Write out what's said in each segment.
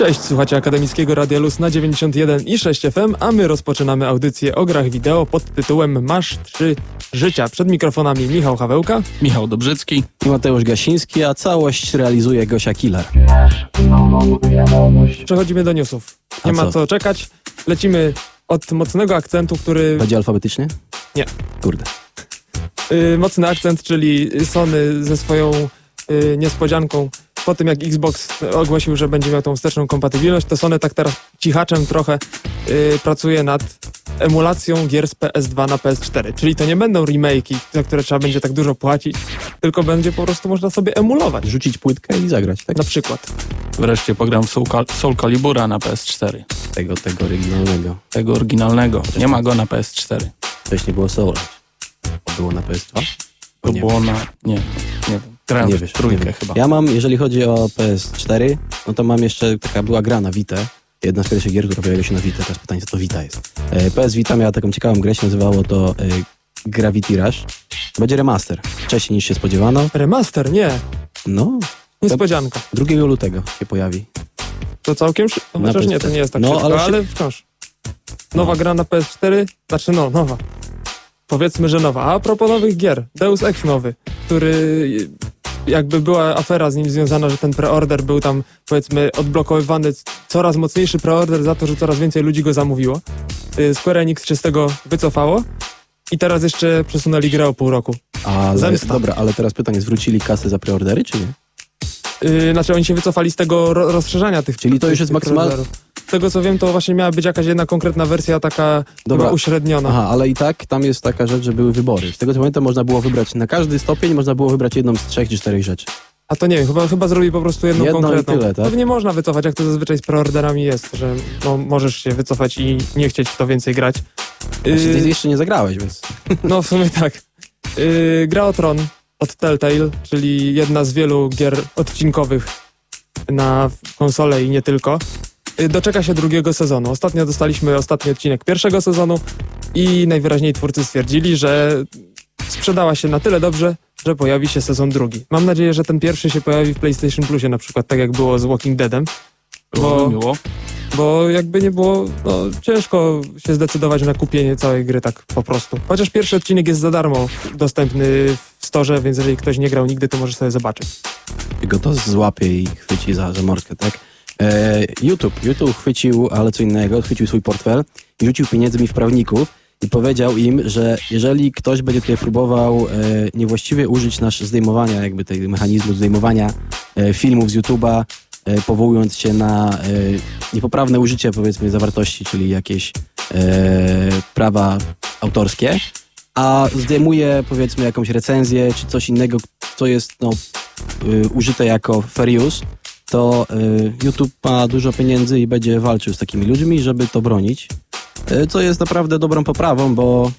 Cześć, słuchacie Akademickiego Radia Luz na 91 i 6 FM, a my rozpoczynamy audycję o grach wideo pod tytułem Masz 3 życia. Przed mikrofonami Michał Hawełka, Michał Dobrzycki i Mateusz Gasiński, a całość realizuje Gosia Killer. Przechodzimy do newsów. Nie A ma co? co czekać. Lecimy od mocnego akcentu, który... Będzie alfabetycznie? Nie. Kurde. y, mocny akcent, czyli Sony ze swoją y, niespodzianką po tym jak Xbox ogłosił, że będzie miał tą wsteczną kompatybilność, to Sony tak teraz cichaczem trochę y, pracuje nad emulacją gier z PS2 na PS4. Czyli to nie będą remake'i, za które trzeba będzie tak dużo płacić, tylko będzie po prostu można sobie emulować. Rzucić płytkę i zagrać, tak? Na przykład. wreszcie pogram w Soul, Cal- Soul Calibura na PS4. Tego, tego oryginalnego. Tego oryginalnego. Nie ma go na PS4. Wcześniej było Soul. To było na PS2? To Nie było na... Nie, nie wiem. Grałem Nie wiesz, trójkę nie wiem. chyba. Ja mam, jeżeli chodzi o PS4, no to mam jeszcze, taka była gra na Vita. Jedna z pierwszych gier, która pojawiła się na Vita. Teraz pytanie, co to Vita jest. E, PS Vita miała taką ciekawą grę, się nazywało to e, Gravity Rush. Będzie remaster. Wcześniej niż się spodziewano. Remaster, nie. No, Niespodzianka. 2 lutego się pojawi. To całkiem szybko. Chociaż nie, PS4. to nie jest tak No, szybko, ale ale, szyb- wciąż. Nowa No. gra na PS4, znaczy no, nowa. Powiedzmy, że nowa. A propos nowych gier, Deus Ex nowy, który jakby była afera z nim związana, że ten preorder był tam powiedzmy odblokowywany, coraz mocniejszy preorder za to, że coraz więcej ludzi go zamówiło. Y, Square Enix się z tego wycofało i teraz jeszcze przesunęli grę o pół roku. Ale, Zemsta. dobra, ale teraz pytanie, zwrócili kasę za preordery, czy nie? Yy, znaczy oni się wycofali z tego ro rozszerzania tych Czyli to już jest tych maksymal- preorderów. Z tego co wiem, to właśnie miała być jakaś jedna konkretna wersja, taka Dobra. uśredniona. Aha, ale i tak tam jest taka rzecz, że były wybory. Z tego co pamiętam, można było wybrać na każdy stopień, można było wybrać jedną z trzech czy czterech rzeczy. A to nie wiem, chyba, chyba zrobili po prostu jedną Jedną i konkretną. tyle, tak? Pewnie można wycofać, jak to zazwyczaj z preorderami jest, że no, możesz się wycofać i nie chcieć w to więcej grać. Znaczy, ty jeszcze nie zagrałeś, więc... no w sumie tak. Yy, gra o Tron od Telltale, czyli jedna z wielu gier odcinkowych na konsolę i nie tylko. Yy, doczeka się drugiego sezonu. Ostatnio dostaliśmy ostatni odcinek pierwszego sezonu i najwyraźniej twórcy stwierdzili, że sprzedała się na tyle dobrze, że pojawi się sezon drugi. Mam nadzieję, że ten pierwszy się pojawi w PlayStation Plusie na przykład, tak jak było z Walking Deadem. Bo, miło. bo jakby nie było, no ciężko się zdecydować na kupienie całej gry tak po prostu. Chociaż pierwszy odcinek jest za darmo dostępny w storze, więc jeżeli ktoś nie grał nigdy, to może sobie zobaczyć. go to złapie i chwyci za, za morkę, tak? E, YouTube. YouTube chwycił, ale co innego, chwycił swój portfel i rzucił pieniędzmi w prawników i powiedział im, że jeżeli ktoś będzie tutaj próbował e, niewłaściwie użyć nasz zdejmowania, jakby tego mechanizmu zdejmowania e, filmów z YouTube'a, powołując się na niepoprawne użycie, powiedzmy, zawartości, czyli jakieś prawa autorskie, a zdejmuje, powiedzmy, jakąś recenzję czy coś innego, co jest, no, użyte jako fair use, to y, YouTube ma dużo pieniędzy i będzie walczył z takimi ludźmi, żeby to bronić. Y, co jest naprawdę dobrą poprawą, bo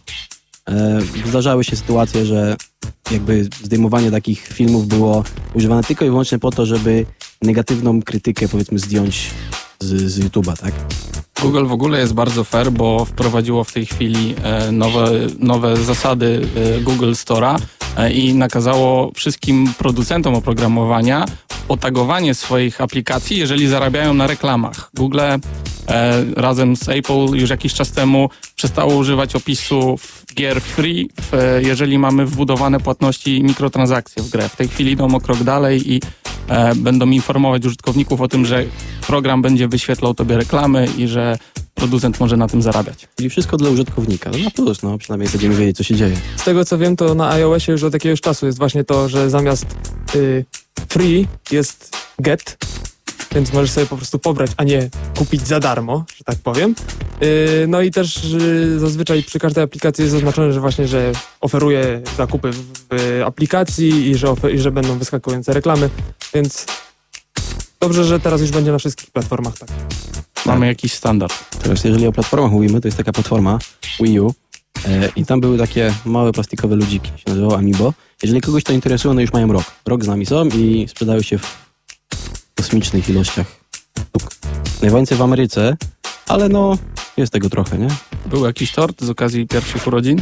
y, zdarzały się sytuacje, że jakby zdejmowanie takich filmów było używane tylko i wyłącznie po to, żeby negatywną krytykę powiedzmy zdjąć z, z YouTube'a, tak? Google w ogóle jest bardzo fair, bo wprowadziło w tej chwili e, nowe, nowe zasady e, Google Store'a e, i nakazało wszystkim producentom oprogramowania otagowanie swoich aplikacji, jeżeli zarabiają na reklamach. Google e, razem z Apple już jakiś czas temu przestało używać opisów gier free, w, e, jeżeli mamy wbudowane płatności i mikrotransakcje w grę. W tej chili idą o krok dalej i e, będą informować użytkowników o tym, że program będzie wyświetlał tobie reklamy i że producent może na tym zarabiać. Czyli wszystko dla użytkownika. No na plus, no przynajmniej będziemy wiedzieć, co się dzieje. Z tego co wiem, to na iOSie już od jakiegoś czasu jest właśnie to, że zamiast y, free jest get, więc możesz sobie po prostu pobrać, a nie kupić za darmo, że tak powiem. Y, no i też y, zazwyczaj przy każdej aplikacji jest zaznaczone, że właśnie, że oferuje zakupy w, w aplikacji i że, ofer- i że będą wyskakujące reklamy, więc dobrze, że teraz już będzie na wszystkich platformach tak. Mamy jakiś standard. Teraz jeżeli o platformach mówimy, to jest taka platforma Wii U e, i tam były takie małe plastikowe ludziki, się nazywało Amiibo. Jeżeli kogoś to interesuje, one już mają rok. Rok z nami są i sprzedają się w kosmicznych ilościach sztuk. Najwięcej w Ameryce, ale no jest tego trochę, nie? Był jakiś tort z okazji pierwszych urodzin?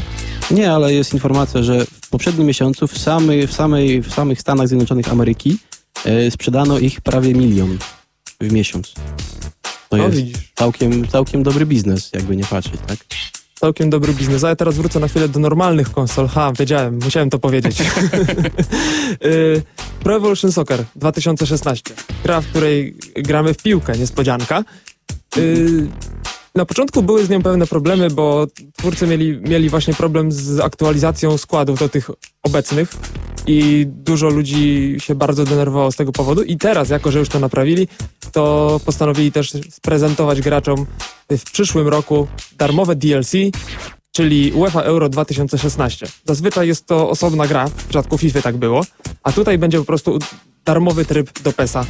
Nie, ale jest informacja, że w poprzednim miesiącu w, samej, w, samej, w samych Stanach Zjednoczonych Ameryki e, sprzedano ich prawie milion. w miesiąc. To No jest widzisz, całkiem, całkiem dobry biznes, jakby nie patrzeć, tak? Całkiem dobry biznes. A ja teraz wrócę na chwilę do normalnych konsol. Ha, wiedziałem, musiałem to powiedzieć. Y, Pro Evolution Soccer 2016. Gra, w której gramy w piłkę, niespodzianka. Y, Na początku były z nią pewne problemy, bo twórcy mieli, mieli właśnie problem z aktualizacją składów do tych obecnych i dużo ludzi się bardzo denerwowało z tego powodu i teraz, jako że już to naprawili, to postanowili też sprezentować graczom w przyszłym roku darmowe DLC, czyli UEFA Euro 2016. Zazwyczaj jest to osobna gra, w przypadku FIFA tak było, a tutaj będzie po prostu darmowy tryb do PESA.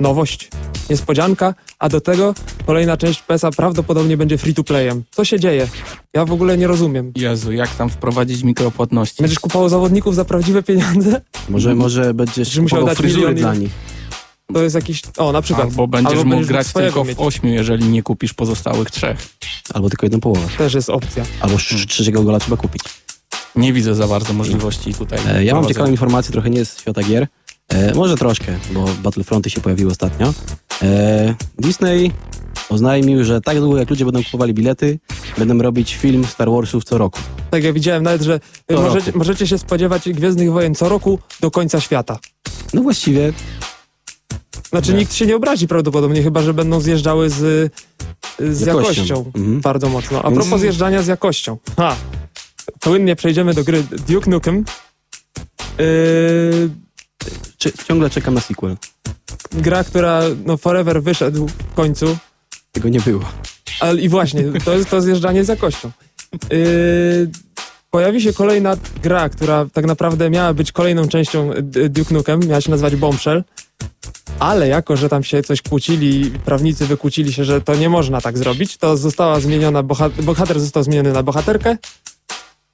Nowość, niespodzianka, a do tego kolejna część PESA prawdopodobnie będzie free to playem. Co się dzieje? Ja w ogóle nie rozumiem. Jezu, jak tam wprowadzić mikropłatności? Będziesz kupował zawodników za prawdziwe pieniądze? Może, może będziesz musiał kupował dać fryzury milion dla nich. To jest jakiś... O, na przykład. Albo będziesz Albo mógł grać tylko w ośmiu, jeżeli nie kupisz pozostałych trzech. Albo tylko jedną połowę. Też jest opcja. Albo trzeciego gola trzeba kupić. Nie widzę za bardzo możliwości tutaj. E, ja mam ciekawą informację, trochę nie z świata gier. E, może troszkę, bo Battlefronty się pojawiły ostatnio. E, Disney oznajmił, że tak długo jak ludzie będą kupowali bilety, będą robić film Star Warsów co roku. Tak, ja widziałem nawet, że możecie, możecie się spodziewać Gwiezdnych Wojen co roku do końca świata. No właściwie Znaczy Nie. nikt się nie obrazi prawdopodobnie, chyba że będą zjeżdżały z, z Jakością. jakością, Mhm. bardzo mocno. A Więc- propos zjeżdżania z jakością. Ha! Płynnie przejdziemy do gry Duke Nukem. Yy, czy, ciągle czekam na sequel. gra, która no forever wyszedł w końcu. Tego nie było. Ale i właśnie, to jest to zjeżdżanie z jakością. Yy, pojawi się kolejna gra, która tak naprawdę miała być kolejną częścią D- Duke Nukem, miała się nazywać Bombshell, ale jako, że tam się coś kłócili, prawnicy wykłócili się, że to nie można tak zrobić, to została zmieniona, boha- bohater został zmieniony na bohaterkę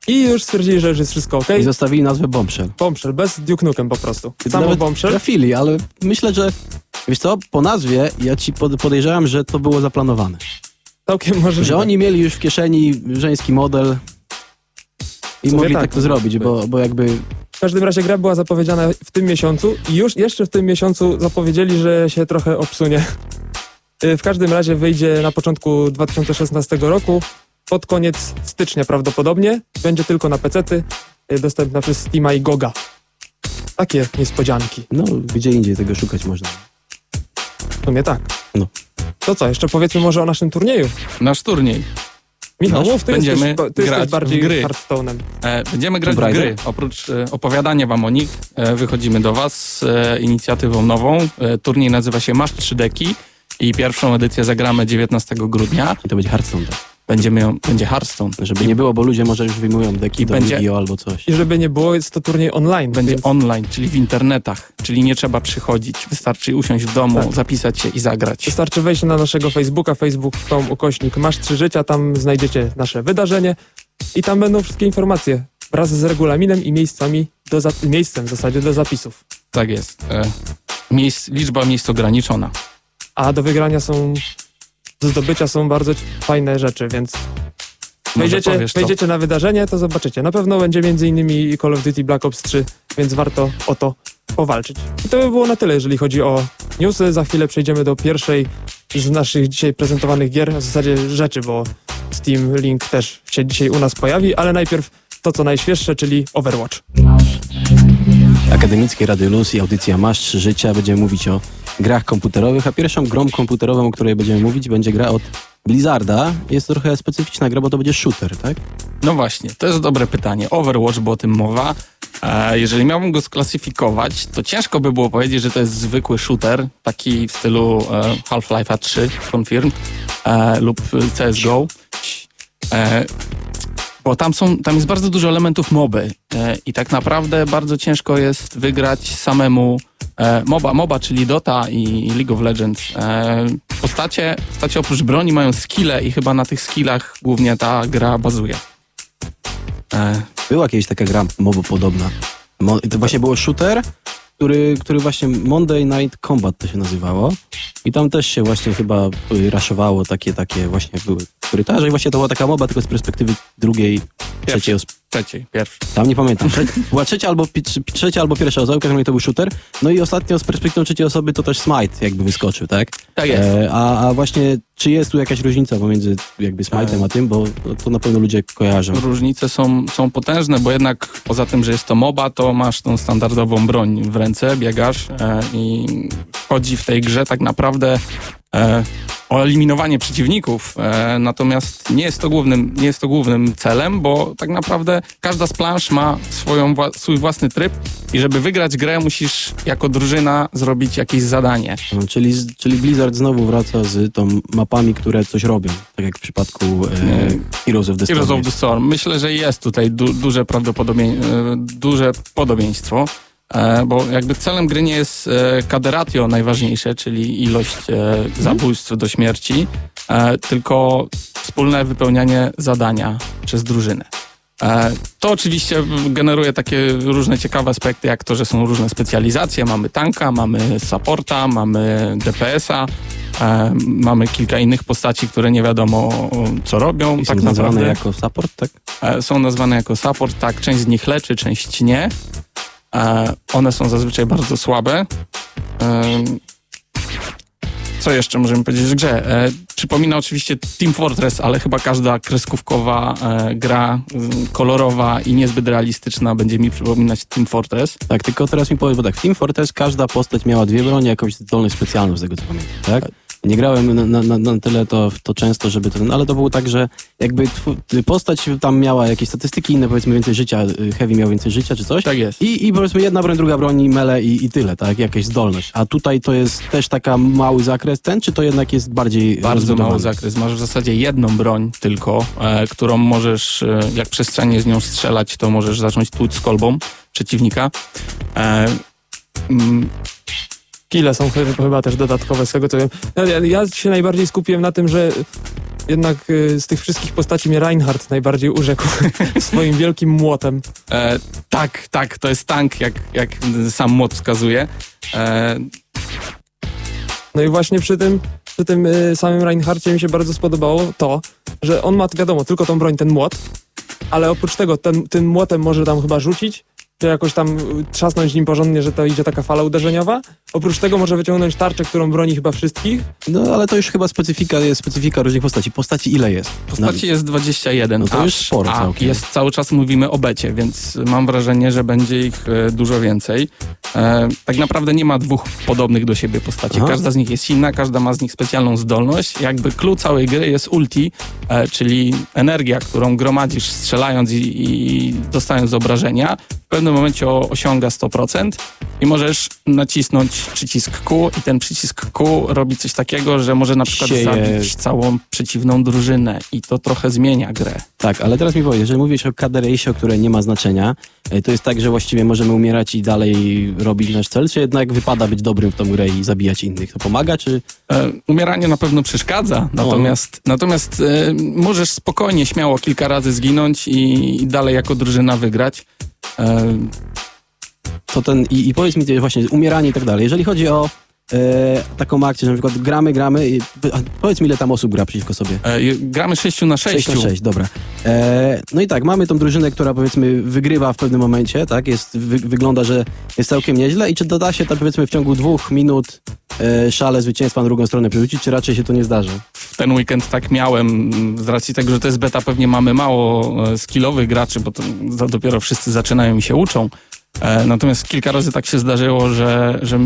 i już stwierdzili, że już jest wszystko ok. I zostawili nazwę Bombshell. Bombshell, bez Duke Nukem po prostu. Samo nawet Bombshell. Trafili, ale myślę, że wiesz co, po nazwie ja ci pod, podejrzewam, że to było zaplanowane. Całkiem możliwe. Że oni mieli już w kieszeni żeński model i mogli tak, tak, to zrobić, bo, bo jakby W każdym razie gra była zapowiedziana w tym miesiącu i już jeszcze w tym miesiącu zapowiedzieli, że się trochę obsunie. Y, W każdym razie wyjdzie na początku 2016 roku, pod koniec stycznia prawdopodobnie. Będzie tylko na pecety, y, dostępna przez Steama i Goga. Takie niespodzianki. no gdzie indziej tego szukać można. W sumie tak. No. To co, jeszcze powiedzmy może o naszym turnieju. Nasz turniej. Michał, mów, ty Będziemy jesteś, ty grać jesteś bardziej w gry. Hearthstone'em. E, będziemy grać w gry. Oprócz e, opowiadania wam o nich, e, wychodzimy do was z e, inicjatywą nową. E, turniej nazywa się Masz 3 deki i pierwszą edycję zagramy 19 grudnia. I to będzie Hearthstone. Będziemy ją, będzie Hearthstone. Żeby nie było, bo ludzie może już wyjmują deki I do będzie- Yu-Gi-Oh! albo coś. I żeby nie było, jest to turniej online. Będzie więc online, czyli w internetach, czyli nie trzeba przychodzić. Wystarczy usiąść w domu, Tak. zapisać się i zagrać. Wystarczy wejść na naszego Facebooka, facebook.com ukośnik masz trzy życia, tam znajdziecie nasze wydarzenie i tam będą wszystkie informacje wraz z regulaminem i miejscami do za- miejscem w zasadzie do zapisów. Tak jest. E, miejsc, liczba miejsc ograniczona. A do wygrania są, do zdobycia są bardzo fajne rzeczy, więc wejdziecie, wejdziecie na wydarzenie, to zobaczycie. Na pewno będzie między innymi Call of Duty Black Ops 3, więc warto o to powalczyć. I to by było na tyle, jeżeli chodzi o newsy. Za chwilę przejdziemy do pierwszej z naszych dzisiaj prezentowanych gier, w zasadzie rzeczy, bo Steam Link też się dzisiaj u nas pojawi, ale najpierw to, co najświeższe, czyli Overwatch. Akademickiej Rady Luz i audycja Masz Życia. Będziemy mówić o grach komputerowych, a pierwszą grą komputerową, o której będziemy mówić, będzie gra od Blizzarda. Jest to trochę specyficzna gra, bo to będzie shooter, tak? No właśnie, to jest dobre pytanie. Overwatch, bo o tym mowa. E, jeżeli miałbym go sklasyfikować, to ciężko by było powiedzieć, że to jest zwykły shooter, taki w stylu e, Half-Life'a 3, Confirmed, e, lub CSGO. Bo tam, są, tam jest bardzo dużo elementów moby e, i tak naprawdę bardzo ciężko jest wygrać samemu e, MOBA, MOBA, czyli Dota i League of Legends. E, postacie, postacie oprócz broni mają skille i chyba na tych skillach głównie ta gra bazuje. E, Była kiedyś taka gra mobo podobna. Mo to właśnie było shooter, który, który właśnie Monday Night Combat to się nazywało. I tam też się właśnie chyba y, raszowało takie, takie właśnie były korytarze i właśnie to była taka moba tylko z perspektywy drugiej, trzeciej trzeciej, pierwszy. Tam nie pamiętam. Trze była trzecia albo, trzecia albo pierwsza osoba, w każdym razie to był shooter. No i ostatnio z perspektywy trzeciej osoby to też Smite jakby wyskoczył, tak? Tak jest. E, a, a właśnie, czy jest tu jakaś różnica pomiędzy jakby Smite'em a tym, bo to na pewno ludzie kojarzą. Różnice są, są potężne, bo jednak poza tym, że jest to MOBA, to masz tą standardową broń w ręce, biegasz e, i chodzi w tej grze tak naprawdę o eliminowanie przeciwników. E, natomiast nie jest, to głównym, nie jest to głównym celem, bo tak naprawdę każda z plansz ma swoją, swój własny tryb i żeby wygrać grę musisz jako drużyna zrobić jakieś zadanie. No, czyli, czyli Blizzard znowu wraca z tą mapami, które coś robią, tak jak w przypadku e, Heroes of the Storm. Heroes of the Storm. Myślę, że jest tutaj du duże prawdopodobieństwo, duże podobieństwo, e, bo jakby celem gry nie jest e, kaderatio najważniejsze, czyli ilość e, zabójstw do śmierci, e, tylko wspólne wypełnianie zadania przez drużynę. E, To oczywiście generuje takie różne ciekawe aspekty, jak to, że są różne specjalizacje. Mamy tanka, mamy supporta, mamy DPS-a, e, mamy kilka innych postaci, które nie wiadomo co robią. I są tak nazwane naprawdę jako support, tak? E, są nazwane jako support, tak, część z nich leczy, część nie. E, One są zazwyczaj bardzo słabe. Em, Co jeszcze możemy powiedzieć w grze? E, Przypomina oczywiście Team Fortress, ale chyba każda kreskówkowa e, gra mm, kolorowa i niezbyt realistyczna będzie mi przypominać Team Fortress. Tak, tylko teraz mi powiedz, bo tak, w Team Fortress każda postać miała dwie bronie, jakąś zdolność specjalną, z tego co pamiętam, tak? Nie grałem na, na, na, tyle to, to często, żeby to, ale to było tak, że jakby postać tam miała jakieś statystyki inne, powiedzmy więcej życia, y, Heavy miał więcej życia czy coś. Tak jest. I, I powiedzmy jedna broń, druga broń, mele i, i tyle, tak? Jakaś zdolność. A tutaj to jest też taka mały zakres ten, czy to jednak jest bardziej Bardzo mały zakres. Masz w zasadzie jedną broń tylko, e, którą możesz, e, jak przestrzenie z nią strzelać, to możesz zacząć tłuc z kolbą przeciwnika. E, mm, Kile są ch- chyba też dodatkowe z tego co wiem. Ja, się najbardziej skupiłem na tym, że jednak y, z tych wszystkich postaci mnie Reinhardt najbardziej urzekł swoim wielkim młotem. e, tak, tak, to jest tank, jak, jak sam mod wskazuje. E, No i właśnie przy tym, przy tym y, samym Reinhardcie mi się bardzo spodobało to, że on ma, wiadomo, tylko tą broń, ten młot, ale oprócz tego ten, tym młotem może tam chyba rzucić, czy jakoś tam trzasnąć nim porządnie, że to idzie taka fala uderzeniowa. Oprócz tego może wyciągnąć tarczę, którą broni chyba wszystkich. No ale to już chyba specyfika jest specyfika różnych postaci. Postaci ile jest? postaci jest 21, No to aż, już sporo a całkiem. jest cały czas mówimy o becie, więc mam wrażenie, że będzie ich e, dużo więcej. E, tak naprawdę nie ma dwóch podobnych do siebie postaci. Aha. Każda z nich jest inna, każda ma z nich specjalną zdolność. Jakby clue całej gry jest ulti, e, czyli energia, którą gromadzisz strzelając i, i dostając obrażenia. W pewnym momencie o, osiąga 100% i możesz nacisnąć przycisk Q i ten przycisk Q robi coś takiego, że może na przykład Sieje- zabić całą przeciwną drużynę i to trochę zmienia grę. Tak, ale teraz mi powiedz, jeżeli mówisz o KD ratio, które nie ma znaczenia, e, to jest tak, że właściwie możemy umierać i dalej robić nasz cel, czy jednak wypada być dobrym w tą grę i zabijać innych? To pomaga, czy... E, umieranie na pewno przeszkadza, natomiast, natomiast e, możesz spokojnie, śmiało kilka razy zginąć i, i dalej jako drużyna wygrać. E, to ten, i, i powiedz mi właśnie, umieranie i tak dalej. Jeżeli chodzi o e, taką akcję, że na przykład gramy, gramy, i, powiedz mi ile tam osób gra przeciwko sobie. e, gramy 6 na 6. 6 na 6, dobra. E, no i tak, mamy tą drużynę, która powiedzmy wygrywa w pewnym momencie, tak? Jest, wy, wygląda, że jest całkiem nieźle i czy doda się to powiedzmy w ciągu dwóch minut e, szale zwycięstwa na drugą stronę przerzucić, czy raczej się to nie zdarzy? W ten weekend tak miałem, z racji tego, że to jest beta, pewnie mamy mało e, skillowych graczy, bo to dopiero wszyscy zaczynają i się uczą. E, Natomiast kilka razy tak się zdarzyło, że, że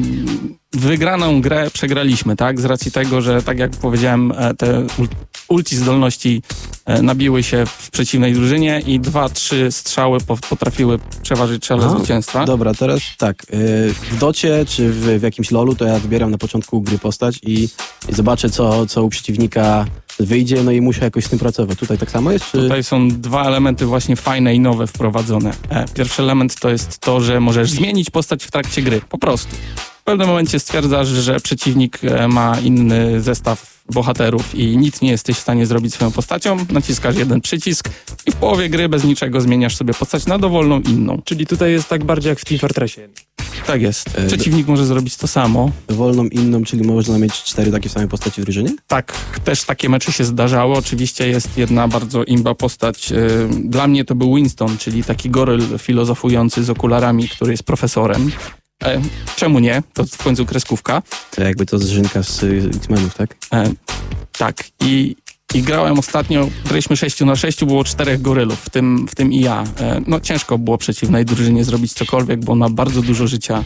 wygraną grę przegraliśmy, tak? Z racji tego, że tak jak powiedziałem, e, te ul- ulti zdolności e, nabiły się w przeciwnej drużynie i dwa, trzy strzały po- potrafiły przeważyć szale zwycięstwa. Dobra, teraz tak, w docie czy w, w jakimś lolu to ja wybieram na początku gry postać i, i zobaczę co, co u przeciwnika wyjdzie, no i muszę jakoś z tym pracować. Tutaj tak samo jest? Czy... Tutaj są dwa elementy właśnie fajne i nowe wprowadzone. E, Pierwszy element to jest to, że możesz zmienić postać w trakcie gry, po prostu. W pewnym momencie stwierdzasz, że przeciwnik e, ma inny zestaw bohaterów i nic nie jesteś w stanie zrobić swoją postacią, naciskasz jeden przycisk i w połowie gry bez niczego zmieniasz sobie postać na dowolną inną. Czyli tutaj jest tak bardziej jak w Team Fortressie. Tak jest. E, Przeciwnik może zrobić to samo. Dowolną inną, czyli można mieć cztery takie same postaci w drużynie? Tak, też takie mecze się zdarzało. Oczywiście jest jedna bardzo imba postać. y, Dla mnie to był Winston, czyli taki goryl filozofujący z okularami, który jest profesorem. E, Czemu nie? To w końcu kreskówka. To jakby to z y, X-Menów, tak? E, tak. I, I grałem ostatnio, graliśmy 6 na 6, było czterech gorylów, w tym, w tym i ja. E, no ciężko było przeciwnej drużynie zrobić cokolwiek, bo on ma bardzo dużo życia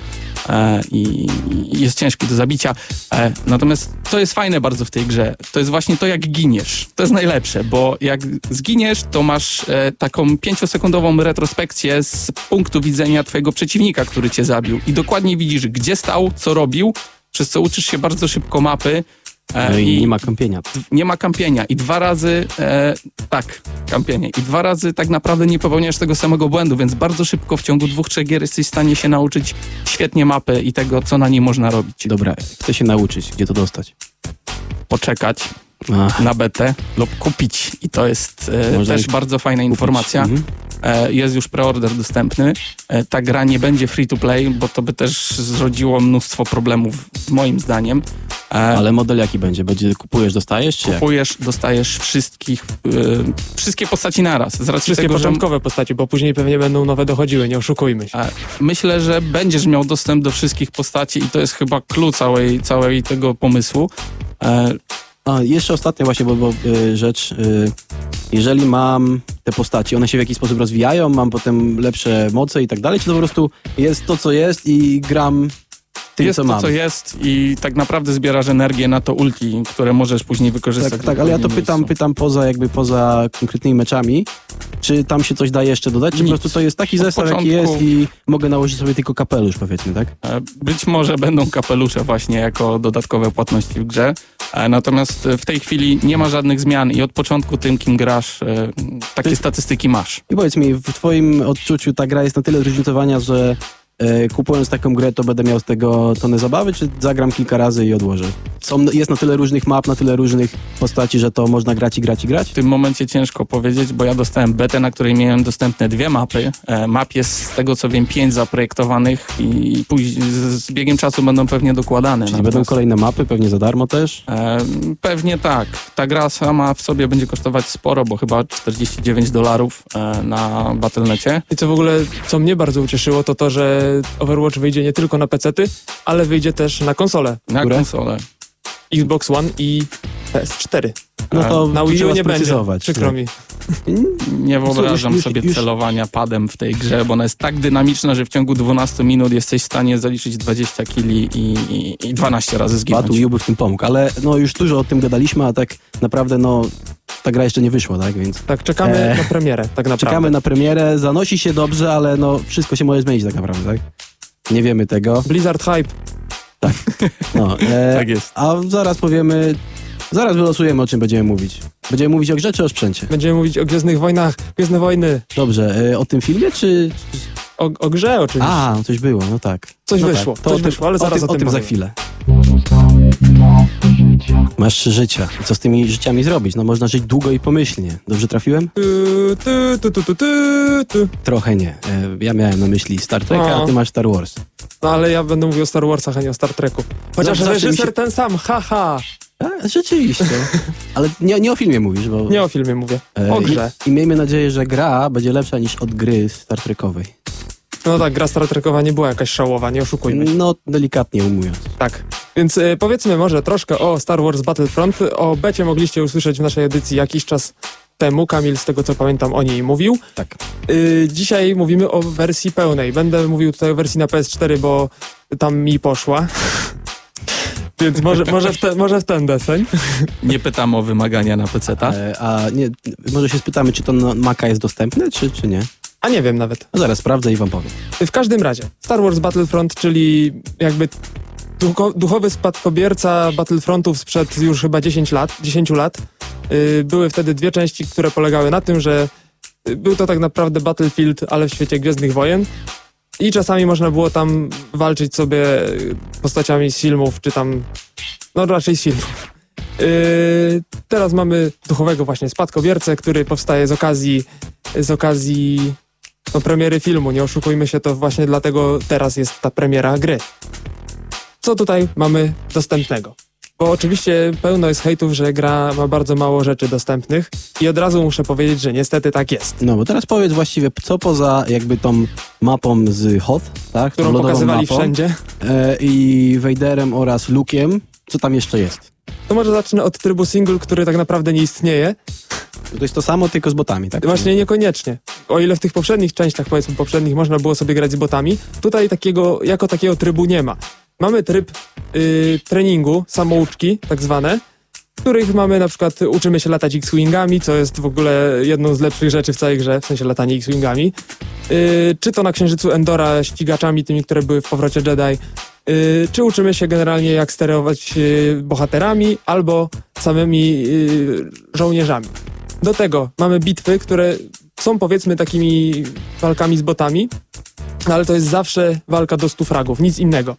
e, i, jest ciężki do zabicia. E, natomiast co jest fajne bardzo w tej grze, to jest właśnie to, jak giniesz. To jest najlepsze, bo jak zginiesz, to masz taką pięciosekundową retrospekcję z punktu widzenia twojego przeciwnika, który cię zabił i dokładnie widzisz, gdzie stał, co robił, przez co uczysz się bardzo szybko mapy, No i nie ma kąpienia. nie ma kampienia i dwa razy, e, tak, kampienie, i dwa razy tak naprawdę nie popełniasz tego samego błędu, więc bardzo szybko w ciągu dwóch, trzech gier jesteś w stanie się nauczyć świetnie mapy i tego, co na niej można robić. Dobra, chcę się nauczyć, gdzie to dostać. Poczekać Ach, na betę lub kupić i to jest e, też bardzo fajna kupić. informacja. Mhm. E, jest już preorder dostępny. E, ta gra nie będzie free to play, bo to by też zrodziło mnóstwo problemów, moim zdaniem. E, Ale model jaki będzie? Będzie kupujesz, dostajesz, czy jak? kupujesz, dostajesz wszystkich, e, wszystkie postaci naraz. Z racji Wszystkie tego, że początkowe postaci, bo później pewnie będą nowe dochodziły, nie oszukujmy się. e, myślę, że będziesz miał dostęp do wszystkich postaci i to jest chyba clue całej, całej tego pomysłu. A, jeszcze ostatnia właśnie, bo, bo y, rzecz. Y, jeżeli mam te postaci, one się w jakiś sposób rozwijają, mam potem lepsze moce i tak dalej, czy to po prostu jest to, co jest i gram tym, jest co to, mam? co jest i tak naprawdę zbierasz energię na to ulti, które możesz później wykorzystać. Tak, tak, ale ja to odpowiednim pytam, miejscu. pytam poza jakby poza konkretnymi meczami, czy tam się coś da jeszcze dodać, czy po Nic. prostu to jest taki Od zestaw, jaki początku- jest i mogę nałożyć sobie tylko kapelusz, powiedzmy, tak? E, Być może będą kapelusze właśnie jako dodatkowe płatności w grze, e, natomiast w tej chwili nie ma żadnych zmian i od początku tym, kim grasz, e, takie Ty- statystyki masz. I powiedz mi, w twoim odczuciu ta gra jest na tyle zróżnicowania, że kupując taką grę, to będę miał z tego tonę zabawy, czy zagram kilka razy i odłożę? Są, jest na tyle różnych map, na tyle różnych postaci, że to można grać i grać i grać? W tym momencie ciężko powiedzieć, bo ja dostałem betę, na której miałem dostępne dwie mapy. E, Map jest z tego co wiem pięć zaprojektowanych i później z z biegiem czasu będą pewnie dokładane. Czyli będą kolejne mapy, pewnie za darmo też? e, Pewnie tak. Ta gra sama w sobie będzie kosztować sporo, bo chyba 49 dolarów e, na Battle.necie. I co w ogóle, co mnie bardzo ucieszyło, to to, że Overwatch wyjdzie nie tylko na PC-ty, ale wyjdzie też na konsole. Na Które? konsolę. Xbox One i PS4. No to Na Wii U nie będzie, przykro mi. Nie wyobrażam już- sobie celowania padem w tej grze, bo ona jest tak dynamiczna, że w ciągu 12 minut jesteś w stanie zaliczyć 20 kili i, i, i 12 razy zginąć. Batu by w tym pomógł, ale no już dużo o tym gadaliśmy, a tak naprawdę no ta gra jeszcze nie wyszła, tak? Więc Tak, czekamy E, na premierę, tak naprawdę. czekamy na premierę, zanosi się dobrze, ale no wszystko się może zmienić tak naprawdę, tak? Nie wiemy tego. Blizzard Hype. No, e, Tak jest. A zaraz powiemy, zaraz wylosujemy o czym będziemy mówić. Będziemy mówić o grze czy o sprzęcie? Będziemy mówić o Gwiezdnych Wojnach, Gwiezdne Wojny, Dobrze, e, o tym filmie czy... o, o grze oczywiście. A, coś było, no tak. Coś no wyszło, tak. coś o tym, wyszło, ale zaraz o tym, o tym za powiem. chwilę. Masz trzy życia. Co z tymi życiami zrobić? No można żyć długo i pomyślnie. Dobrze trafiłem? Tu, tu, tu. Trochę nie. E, Ja miałem na myśli Star Trek, a No. ty masz Star Wars. No ale ja będę mówił o Star Warsach, a nie o Star Treku. Chociaż mi reżyser się- ten sam, haha. A, rzeczywiście. Ale nie, nie o filmie mówisz, bo... Nie o filmie mówię, e, o grze. I, I miejmy nadzieję, że gra będzie lepsza niż od gry Star Trekowej. No tak, gra Star Trekowa nie była jakaś szałowa, nie oszukujmy się. No, delikatnie umując. Tak. Więc e, powiedzmy może troszkę o Star Wars Battlefront. O becie mogliście usłyszeć w naszej edycji jakiś czas temu. Kamil, z tego co pamiętam, o niej mówił. Tak. Y, dzisiaj mówimy o wersji pełnej. Będę mówił tutaj o wersji na PS4, bo tam mi poszła. Więc może, może, w te, może w ten deseń. Nie pytam o wymagania na PC, tak? E, a nie, może się spytamy, czy to na Maca jest dostępne, czy, czy nie? A nie wiem nawet. No zaraz sprawdzę i wam powiem. W każdym razie, Star Wars Battlefront, czyli jakby duchowy spadkobierca Battlefrontów sprzed już chyba 10 lat, 10 lat. Yy, były wtedy dwie części, które polegały na tym, że y, był to tak naprawdę Battlefield, ale w świecie Gwiezdnych Wojen. I czasami można było tam walczyć sobie y, postaciami z filmów, czy tam, no raczej z filmów. Teraz mamy duchowego właśnie spadkobiercę, który powstaje z okazji, z okazji no, premiery filmu. Nie oszukujmy się, to właśnie dlatego teraz jest ta premiera gry. Co tutaj mamy dostępnego? Bo oczywiście pełno jest hejtów, że gra ma bardzo mało rzeczy dostępnych i od razu muszę powiedzieć, że niestety tak jest. No bo teraz powiedz właściwie, co poza jakby tą mapą z Hoth, tak? Którą tą pokazywali mapą, wszędzie. E, I Vaderem oraz Luke'iem, co tam jeszcze jest? To może zacznę od trybu single, który tak naprawdę nie istnieje. To jest to samo, tylko z botami, tak? Właśnie niekoniecznie. O ile w tych poprzednich częściach, powiedzmy poprzednich, można było sobie grać z botami, tutaj takiego, jako takiego trybu nie ma. Mamy tryb y, treningu, samouczki, tak zwane, w których mamy na przykład, uczymy się latać X-Wingami, co jest w ogóle jedną z lepszych rzeczy w całej grze, w sensie latanie X-Wingami. Y, czy to na Księżycu Endora ścigaczami, tymi, które były w powrocie Jedi, y, czy uczymy się generalnie jak sterować y, bohaterami, albo samymi y, żołnierzami. Do tego mamy bitwy, które są powiedzmy takimi walkami z botami, no ale to jest zawsze walka do 100 fragów, nic innego.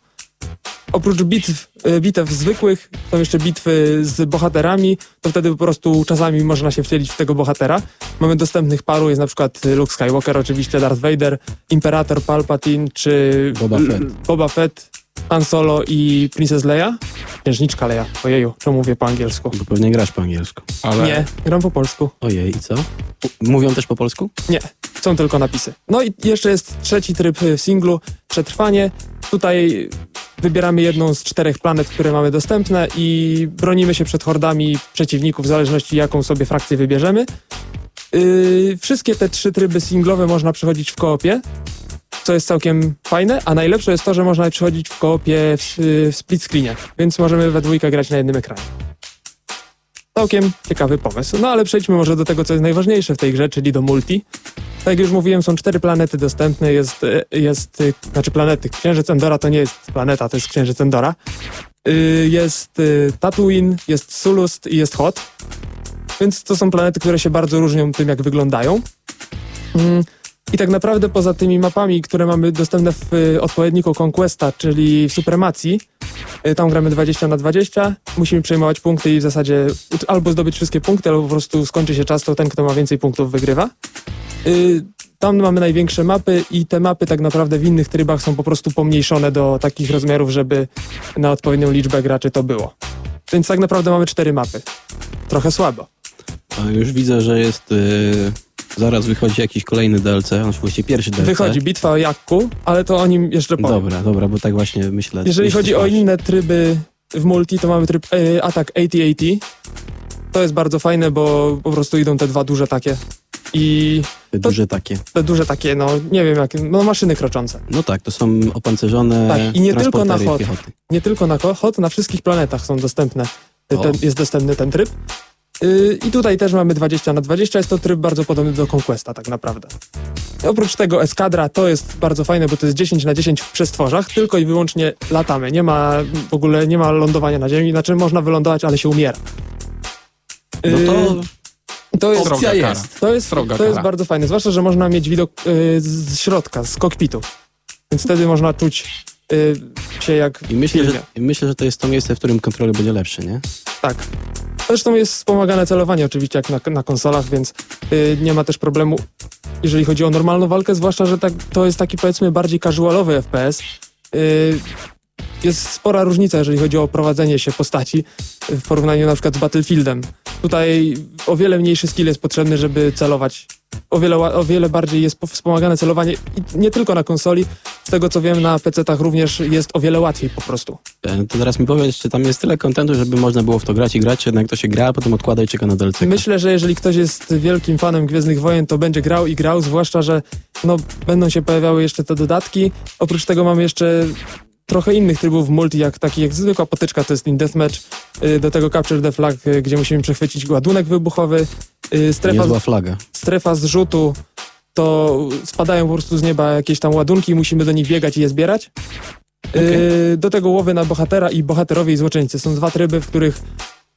Oprócz bitw, e, bitew zwykłych, są jeszcze bitwy z bohaterami, to wtedy po prostu czasami można się wcielić w tego bohatera. Mamy dostępnych paru, jest na przykład Luke Skywalker, oczywiście Darth Vader, Imperator Palpatine, czy Boba Fett. Boba Fett, Han Solo i Princess Leia. Księżniczka Leia, ojeju, czemu mówię po angielsku? Bo pewnie grasz po angielsku. Ale Nie, gram po polsku. Ojej, i co? Mówią też po polsku? Nie, są tylko napisy. No i jeszcze jest trzeci tryb w singlu, przetrwanie. Tutaj wybieramy jedną z czterech planet, które mamy dostępne i bronimy się przed hordami przeciwników, w zależności jaką sobie frakcję wybierzemy. Yy, wszystkie te trzy tryby singlowe można przechodzić w koopie, co jest całkiem fajne, a najlepsze jest to, że można przechodzić w koopie w, w split screenie, więc możemy we dwójkę grać na jednym ekranie. Całkiem ciekawy pomysł. No ale przejdźmy może do tego, co jest najważniejsze w tej grze, czyli do multi. Tak jak już mówiłem, są cztery planety dostępne, jest, e, jest, e, znaczy planety, Księżyc Endora to nie jest planeta, to jest Księżyc Endora. Y, Jest Tatooine, jest Sulust i jest Hot. Więc to są planety, które się bardzo różnią tym, jak wyglądają. Mm, I tak naprawdę poza tymi mapami, które mamy dostępne w odpowiedniku Conquesta, czyli w Supremacji, tam gramy 20 na 20, musimy przejmować punkty i w zasadzie albo zdobyć wszystkie punkty, albo po prostu skończy się czas, to ten, kto ma więcej punktów, wygrywa. Y, Tam mamy największe mapy i te mapy tak naprawdę w innych trybach są po prostu pomniejszone do takich rozmiarów, żeby na odpowiednią liczbę graczy to było. Więc tak naprawdę mamy cztery mapy. Trochę słabo. A już widzę, że jest... y, zaraz wychodzi jakiś kolejny DLC, znaczy właściwie pierwszy DLC. Wychodzi bitwa o Jakku, ale to o nim jeszcze powiem. Dobra, dobra, bo tak właśnie myślę. Jeżeli chodzi o inne tryby w multi, to mamy tryb e, atak AT-AT. To jest bardzo fajne, bo po prostu idą te dwa duże takie. I Te to- duże takie. te duże takie, no nie wiem jak, no maszyny kroczące. No tak, to są opancerzone Tak, i nie tylko na hot. piechoty. Nie tylko na hot, na wszystkich planetach są dostępne. Ten, jest dostępny ten tryb. Yy, I tutaj też mamy 20 na 20, jest to tryb bardzo podobny do Conquesta tak naprawdę. Oprócz tego eskadra to jest bardzo fajne, bo to jest 10 na 10 w przestworzach, tylko i wyłącznie latamy. Nie ma w ogóle, nie ma lądowania na ziemi, znaczy można wylądować, ale się umiera. No to Yy, to jest, opcja kara. jest. to jest, to jest kara. bardzo fajne, zwłaszcza, że można mieć widok yy, z środka, z kokpitu. Więc wtedy można czuć yy, się jak I myślę, że, i myślę, że to jest to miejsce, w którym kontroler będzie lepszy, nie? Tak. Zresztą jest wspomagane celowanie oczywiście jak na, na konsolach, więc y, nie ma też problemu, jeżeli chodzi o normalną walkę, zwłaszcza, że tak, to jest taki powiedzmy bardziej casualowy FPS. Y, jest spora różnica, jeżeli chodzi o prowadzenie się postaci w porównaniu na przykład z Battlefieldem. Tutaj o wiele mniejszy skill jest potrzebny, żeby celować. O wiele, o wiele bardziej jest po- wspomagane celowanie i nie tylko na konsoli. Z tego co wiem, na PC-tach również jest o wiele łatwiej po prostu. E, To teraz mi powiedz, czy tam jest tyle kontentu, żeby można było w to grać i grać, jednak to się gra, a potem odkłada i czeka na DLC. Myślę, że jeżeli ktoś jest wielkim fanem Gwiezdnych Wojen, to będzie grał i grał, zwłaszcza, że no, będą się pojawiały jeszcze te dodatki. Oprócz tego mamy jeszcze trochę innych trybów multi, jak taki jak zwykła potyczka, to jest in deathmatch, y, do tego Capture the Flag, y, gdzie musimy przechwycić ładunek wybuchowy, y, strefa, flaga. strefa zrzutu, to spadają po prostu z nieba jakieś tam ładunki i musimy do nich biegać i je zbierać. Y, Do tego łowy na bohatera i bohaterowie i złoczyńcy. Są dwa tryby, w których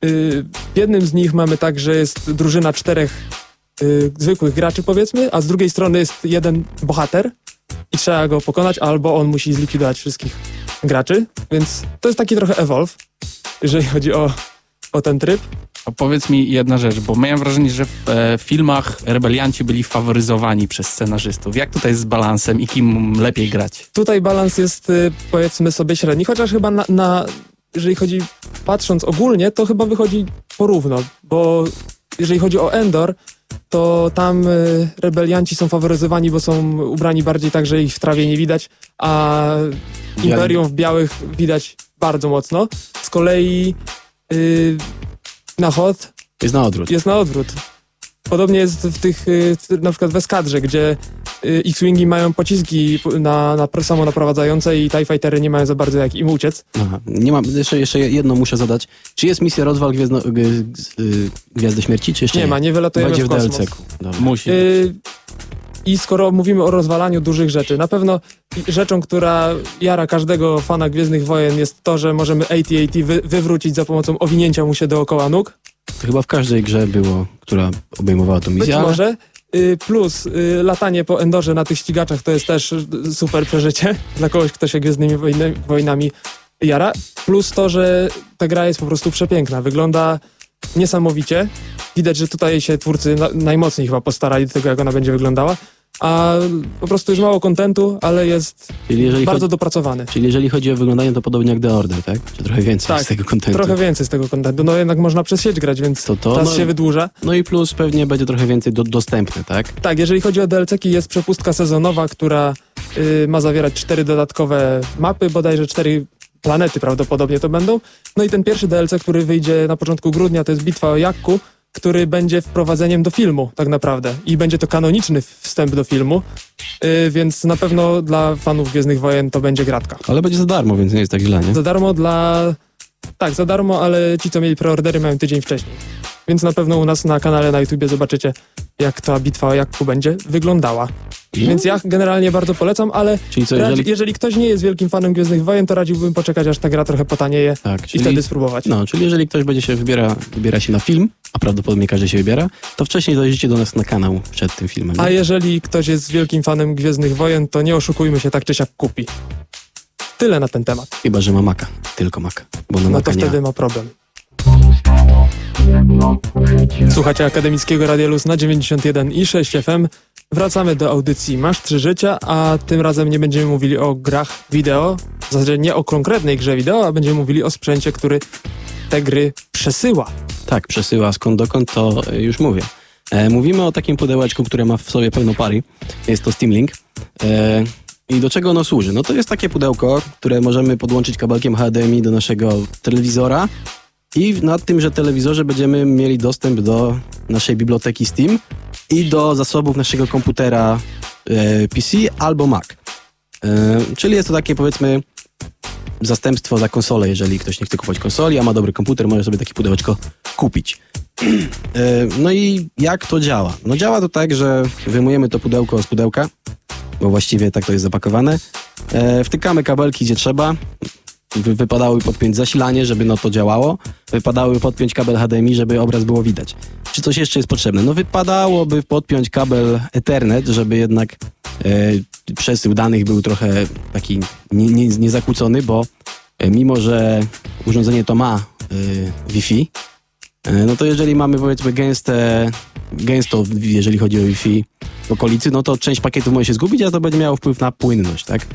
w jednym z nich mamy tak, że jest drużyna czterech zwykłych graczy powiedzmy, a z drugiej strony jest jeden bohater i trzeba go pokonać, albo on musi zlikwidować wszystkich graczy, więc to jest taki trochę evolve, jeżeli chodzi o, o ten tryb. A powiedz mi jedna rzecz, bo miałem wrażenie, że w e, filmach rebelianci byli faworyzowani przez scenarzystów. Jak tutaj z balansem i kim lepiej grać? Tutaj balans jest y, powiedzmy sobie średni, chociaż chyba na, na jeżeli chodzi, patrząc ogólnie, to chyba wychodzi porówno, bo jeżeli chodzi o Endor, to tam y, rebelianci są faworyzowani, bo są ubrani bardziej tak, że ich w trawie nie widać, a Imperium w białych widać bardzo mocno. Z kolei y, na Hot Jest na odwrót. jest na odwrót. Podobnie jest w tych, y, na przykład w eskadrze, gdzie y, X-Wingi mają pociski na, na samo naprowadzające i TIE Fightery nie mają za bardzo jak im uciec. Aha. Nie mam, jeszcze, jeszcze jedno muszę zadać. Czy jest misja rozwal Gwiezdno, g, g, Gwiazdy Śmierci, czy jeszcze Nie ma, nie wylatujemy Będzie w w kosmos. Dobra. Musi. Y, I skoro mówimy o rozwalaniu dużych rzeczy, na pewno rzeczą, która jara każdego fana Gwiezdnych Wojen jest to, że możemy AT-AT wy, wywrócić za pomocą owinięcia mu się dookoła nóg. To chyba w każdej grze było, która obejmowała tą Być misję, ale może. Y, Plus y, latanie po Endorze na tych ścigaczach to jest też y, super przeżycie dla kogoś, kto się Gwiezdnymi wojnami jara. Plus to, że ta gra jest po prostu przepiękna. Wygląda niesamowicie. Widać, że tutaj się twórcy na, najmocniej chyba postarali do tego, jak ona będzie wyglądała. A po prostu jest mało kontentu, ale jest bardzo chodzi, dopracowany. czyli jeżeli chodzi o wyglądanie, to podobnie jak The Order, tak? Czy trochę więcej Tak, z tego kontentu? Trochę więcej z tego kontentu. No jednak można przez sieć grać, więc To to, czas no- się wydłuża. No i plus pewnie będzie trochę więcej do, dostępne, tak? Tak, jeżeli chodzi o DLC-ki, jest przepustka sezonowa, która y, ma zawierać cztery dodatkowe mapy, bodajże cztery planety prawdopodobnie to będą. No i ten pierwszy DLC, który wyjdzie na początku grudnia, to jest Bitwa o Jakku, który będzie wprowadzeniem do filmu tak naprawdę i będzie to kanoniczny wstęp do filmu, y, więc na pewno dla fanów Gwiezdnych Wojen to będzie gratka. Ale będzie za darmo, więc nie jest tak źle, nie? Za darmo dla... Tak, za darmo, ale ci, co mieli preordery, mają tydzień wcześniej. Więc na pewno u nas na kanale na YouTubie zobaczycie, jak ta bitwa o Jakku będzie wyglądała. Więc ja generalnie bardzo polecam, ale co, jeżeli... jeżeli ktoś nie jest wielkim fanem Gwiezdnych Wojen, to radziłbym poczekać, aż ta gra trochę potanieje Tak, i czyli... wtedy spróbować. No, czyli jeżeli ktoś będzie się wybiera, wybiera się na film, a prawdopodobnie każdy się wybiera, to wcześniej dojdziecie do nas na kanał przed tym filmem. A nie? jeżeli ktoś jest wielkim fanem Gwiezdnych Wojen, to nie oszukujmy się, tak czy siak kupi. Tyle na ten temat. Chyba, że ma maka. Tylko maka. Bo na No maka to nie wtedy ma problem. Słuchacie Akademickiego Radia Luz na 91 i 6 FM. Wracamy do audycji Masz Trzy Życia, a tym razem nie będziemy mówili o grach wideo, w zasadzie nie o konkretnej grze wideo, a będziemy mówili o sprzęcie, który te gry przesyła. Tak, przesyła skąd dokąd, to już mówię. E, mówimy o takim pudełeczku, które ma w sobie pełno pary. Jest to Steam Link. E, I do czego ono służy? No to jest takie pudełko, które możemy podłączyć kabelkiem HDMI do naszego telewizora i na tymże telewizorze będziemy mieli dostęp do naszej biblioteki Steam i do zasobów naszego komputera e, PC albo Mac. E, czyli jest to takie powiedzmy zastępstwo za konsolę, jeżeli ktoś nie chce kupować konsoli, a ma dobry komputer, może sobie takie pudełeczko kupić. E, No i jak to działa? No działa to tak, że wyjmujemy to pudełko z pudełka, bo właściwie tak to jest zapakowane. E, Wtykamy kabelki gdzie trzeba. Wy- podpiąć zasilanie, żeby no to działało. Wypadały podpiąć kabel HDMI, żeby obraz było widać. Czy coś jeszcze jest potrzebne? No wypadałoby podpiąć kabel Ethernet, żeby jednak e, przesył danych był trochę taki nie, nie, niezakłócony, bo e, mimo, że urządzenie to ma e, Wi-Fi, e, no to jeżeli mamy powiedzmy gęste, gęsto, jeżeli chodzi o Wi-Fi w okolicy, no to część pakietów może się zgubić, a to będzie miało wpływ na płynność, tak?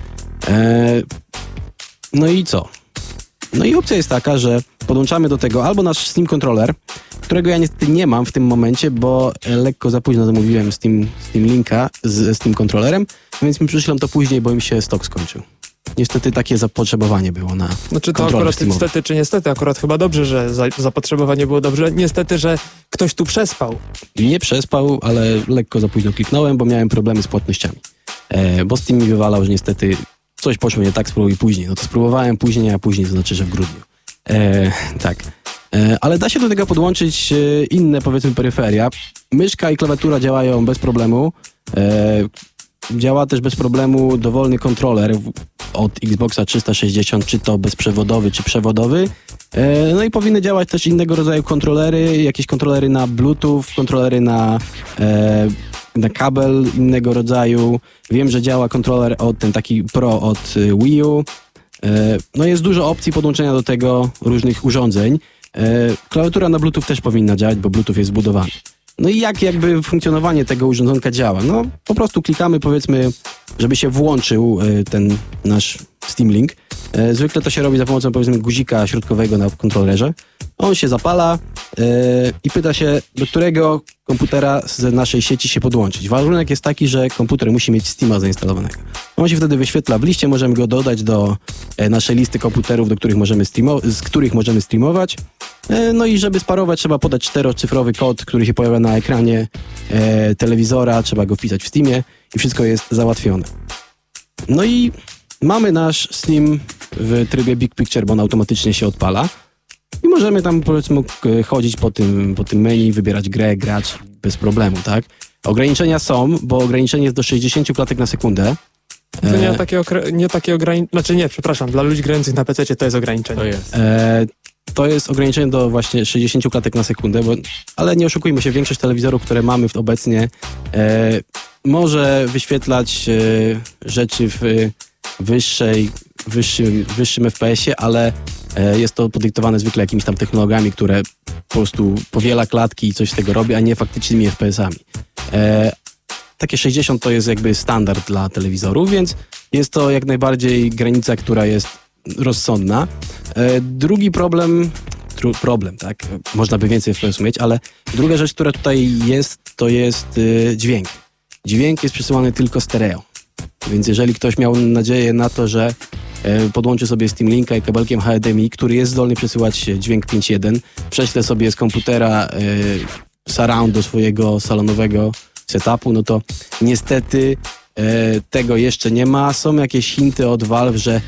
No i co? No i opcja jest taka, że podłączamy do tego albo nasz Steam Controller, którego ja niestety nie mam w tym momencie, bo lekko za późno zamówiłem Steam, Steam Linka z Steam Controllerem, więc mi przyślą to później, bo im się stok skończył. Niestety takie zapotrzebowanie było na Znaczy to akurat niestety czy niestety, akurat chyba dobrze, że za, zapotrzebowanie było dobrze. Niestety, że ktoś tu przespał. Nie przespał, ale lekko za późno kliknąłem, bo miałem problemy z płatnościami. E, bo Steam mi wywalał, że niestety coś poszło nie tak, spróbuj później. No to spróbowałem później, a później to znaczy, że w grudniu. E, tak. E, ale da się do tego podłączyć e, inne, powiedzmy, peryferia. Myszka i klawiatura działają bez problemu. E, działa też bez problemu dowolny kontroler od Xboxa 360, czy to bezprzewodowy, czy przewodowy. E, No i powinny działać też innego rodzaju kontrolery, jakieś kontrolery na Bluetooth, kontrolery na, e, na kabel innego rodzaju. Wiem, że działa kontroler od ten taki Pro od y, Wii U. E, No jest dużo opcji podłączenia do tego różnych urządzeń. E, klawiatura na Bluetooth też powinna działać, bo Bluetooth jest zbudowany. No i jak jakby funkcjonowanie tego urządzonka działa? No po prostu klikamy powiedzmy, żeby się włączył e, ten nasz Steam Link. E, zwykle to się robi za pomocą powiedzmy guzika środkowego na kontrolerze. On się zapala e, i pyta się, do którego komputera z naszej sieci się podłączyć. Warunek jest taki, że komputer musi mieć Steama zainstalowanego. On się wtedy wyświetla w liście, możemy go dodać do e, naszej listy komputerów, do których możemy z których możemy streamować. No i żeby sparować, trzeba podać czterocyfrowy kod, który się pojawia na ekranie telewizora, trzeba go wpisać w Steamie i wszystko jest załatwione. No i mamy nasz Steam w trybie Big Picture, bo on automatycznie się odpala. I możemy tam powiedzmy chodzić po tym, po tym menu, wybierać grę, grać bez problemu, tak? Ograniczenia są, bo ograniczenie jest do 60 klatek na sekundę. To nie E, takie, okre- nie takie ograniczenie, znaczy nie, przepraszam, dla ludzi grających na PC to jest ograniczenie. To jest. E, to jest ograniczenie do właśnie 60 klatek na sekundę, bo, ale nie oszukujmy się, większość telewizorów, które mamy w- obecnie, e, może wyświetlać e, rzeczy w wyższej, wyższym, wyższym FPS-ie, ale e, jest to podyktowane zwykle jakimiś tam technologiami, które po prostu powiela klatki i coś z tego robi, a nie faktycznymi FPS-ami. E, takie 60 to jest jakby standard dla telewizorów, więc jest to jak najbardziej granica, która jest rozsądna. E, drugi problem, problem, tak, można by więcej FPS mieć, ale druga rzecz, która tutaj jest, to jest dźwięk. Dźwięk jest przesyłany tylko stereo. Więc jeżeli ktoś miał nadzieję na to, że e, podłączy sobie Steam Linka i kabelkiem HDMI, który jest zdolny przesyłać dźwięk 5.1, prześle sobie z komputera e, surround do swojego salonowego setupu, no to niestety e, tego jeszcze nie ma. Są jakieś hinty od Valve, że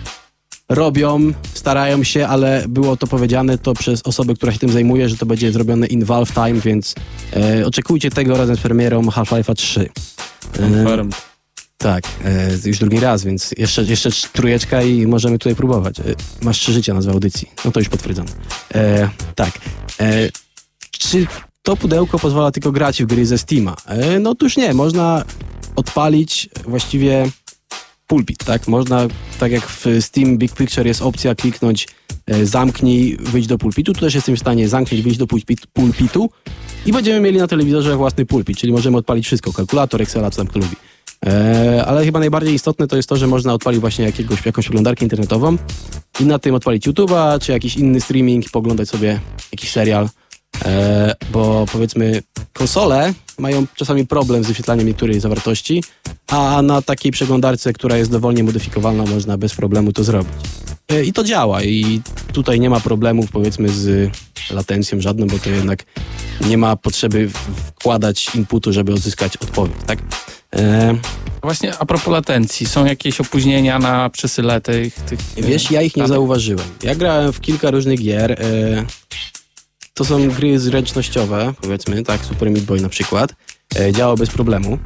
robią, starają się, ale było to powiedziane to przez osobę, która się tym zajmuje, że to będzie zrobione in Valve time, więc e, oczekujcie tego razem z premierą Half-Life'a 3. E, Confirmed. Tak, e, już drugi raz, więc jeszcze, jeszcze trójeczka i możemy tutaj próbować. E, masz trzy życia nazwa audycji. No to już potwierdzone. E, tak. E, czy to pudełko pozwala tylko grać w gry ze Steama? E, no otóż nie, można odpalić właściwie pulpit, tak? Można, tak jak w Steam Big Picture jest opcja kliknąć e, zamknij, wyjść do pulpitu, tu też jesteśmy w stanie zamknąć, wyjść do pulpit, pulpitu i będziemy mieli na telewizorze własny pulpit, czyli możemy odpalić wszystko, kalkulator, Excela, co tam kto lubi. E, ale chyba najbardziej istotne to jest to, że można odpalić właśnie jakiegoś, jakąś przeglądarkę internetową i na tym odpalić YouTube'a, czy jakiś inny streaming, poglądać sobie jakiś serial, e, bo powiedzmy konsole mają czasami problem z wyświetlaniem niektórej zawartości, a na takiej przeglądarce, która jest dowolnie modyfikowalna, można bez problemu to zrobić. E, I to działa i tutaj nie ma problemów powiedzmy z latencją żadną, bo to jednak nie ma potrzeby wkładać inputu, żeby odzyskać odpowiedź, tak? E, Właśnie a propos latencji, są jakieś opóźnienia na przesyle tych... tych Wiesz, ja ich nie zauważyłem. Ja grałem w kilka różnych gier. E, to są gry zręcznościowe, powiedzmy, tak, Super Meat Boy na przykład. E, działa bez problemu,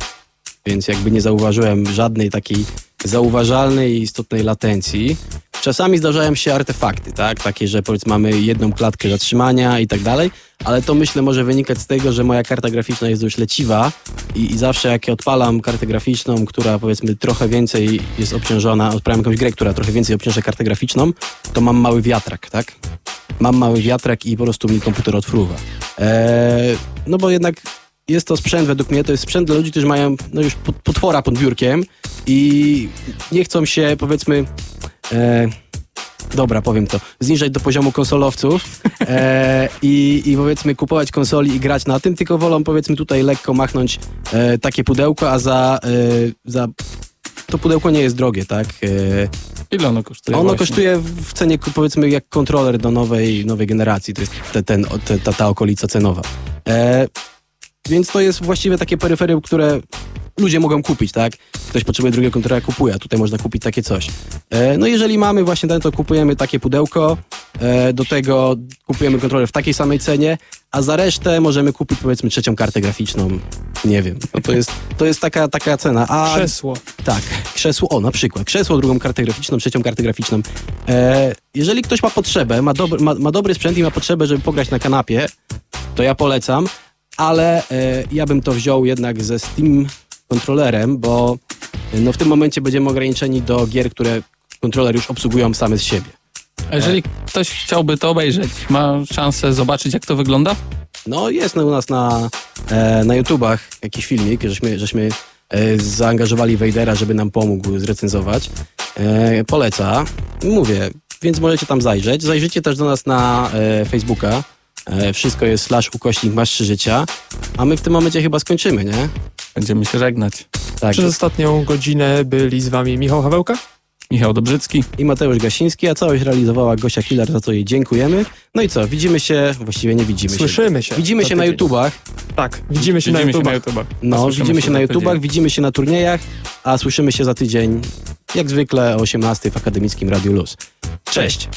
więc jakby nie zauważyłem żadnej takiej zauważalnej i istotnej latencji. Czasami zdarzają się artefakty, tak, takie, że powiedzmy mamy jedną klatkę zatrzymania i tak dalej, ale to myślę może wynikać z tego, że moja karta graficzna jest dość leciwa i, i zawsze jak ja odpalam kartę graficzną, która powiedzmy trochę więcej jest obciążona, odpalam jakąś grę, która trochę więcej obciąża kartę graficzną, to mam mały wiatrak, tak? Mam mały wiatrak i po prostu mi komputer odfruwa. Eee, no bo jednak jest to sprzęt, według mnie, to jest sprzęt dla ludzi, którzy mają no już pot- potwora pod biurkiem i nie chcą się, powiedzmy, e, dobra, powiem to, zniżać do poziomu konsolowców e, i, i powiedzmy kupować konsoli i grać na tym, tylko wolą powiedzmy tutaj lekko machnąć e, takie pudełko, a za, e, za to pudełko nie jest drogie, tak? E, Ile ono kosztuje ono właśnie? kosztuje w cenie powiedzmy jak kontroler do nowej, nowej generacji, to jest te, ten, te, ta, ta okolica cenowa. E, więc to jest właściwie takie peryferium, które ludzie mogą kupić, tak? Ktoś potrzebuje drugiego kontrolera, kupuje, a tutaj można kupić takie coś. E, no jeżeli mamy właśnie ten, to kupujemy takie pudełko, e, do tego kupujemy kontroler w takiej samej cenie, a za resztę możemy kupić powiedzmy trzecią kartę graficzną, nie wiem. No to jest, to jest taka, taka cena. A Krzesło. tak, krzesło, o na przykład, krzesło, drugą kartę graficzną, trzecią kartę graficzną. E, jeżeli ktoś ma potrzebę, ma, dobry, ma, ma dobry sprzęt i ma potrzebę, żeby pograć na kanapie, to ja polecam, ale e, ja bym to wziął jednak ze Steam kontrolerem, bo no, w tym momencie będziemy ograniczeni do gier, które kontroler już obsługują same z siebie. A jeżeli ktoś chciałby to obejrzeć, ma szansę zobaczyć, jak to wygląda? No jest u nas na, e, na YouTubach jakiś filmik, żeśmy, żeśmy e, zaangażowali Wejdera, żeby nam pomógł zrecenzować. E, poleca. Mówię, więc możecie tam zajrzeć. Zajrzyjcie też do nas na Facebooka. Wszystko jest slash ukośnik masz trzy życia. A my w tym momencie chyba skończymy, nie? Będziemy się żegnać. Tak. Przez ostatnią godzinę byli z wami Michał Hawełka. Michał Dobrzycki. I Mateusz Gasiński, a całość realizowała Gosia Killer, za co jej dziękujemy. No i co, widzimy się, właściwie nie widzimy się. Słyszymy się. Widzimy się na. YouTubach. Tak, widzimy się na YouTubach. się na YouTubach. No, widzimy się na YouTubach, tydzień. widzimy się na turniejach, a słyszymy się za tydzień, jak zwykle o 18 w Akademickim Radiu Luz. Cześć!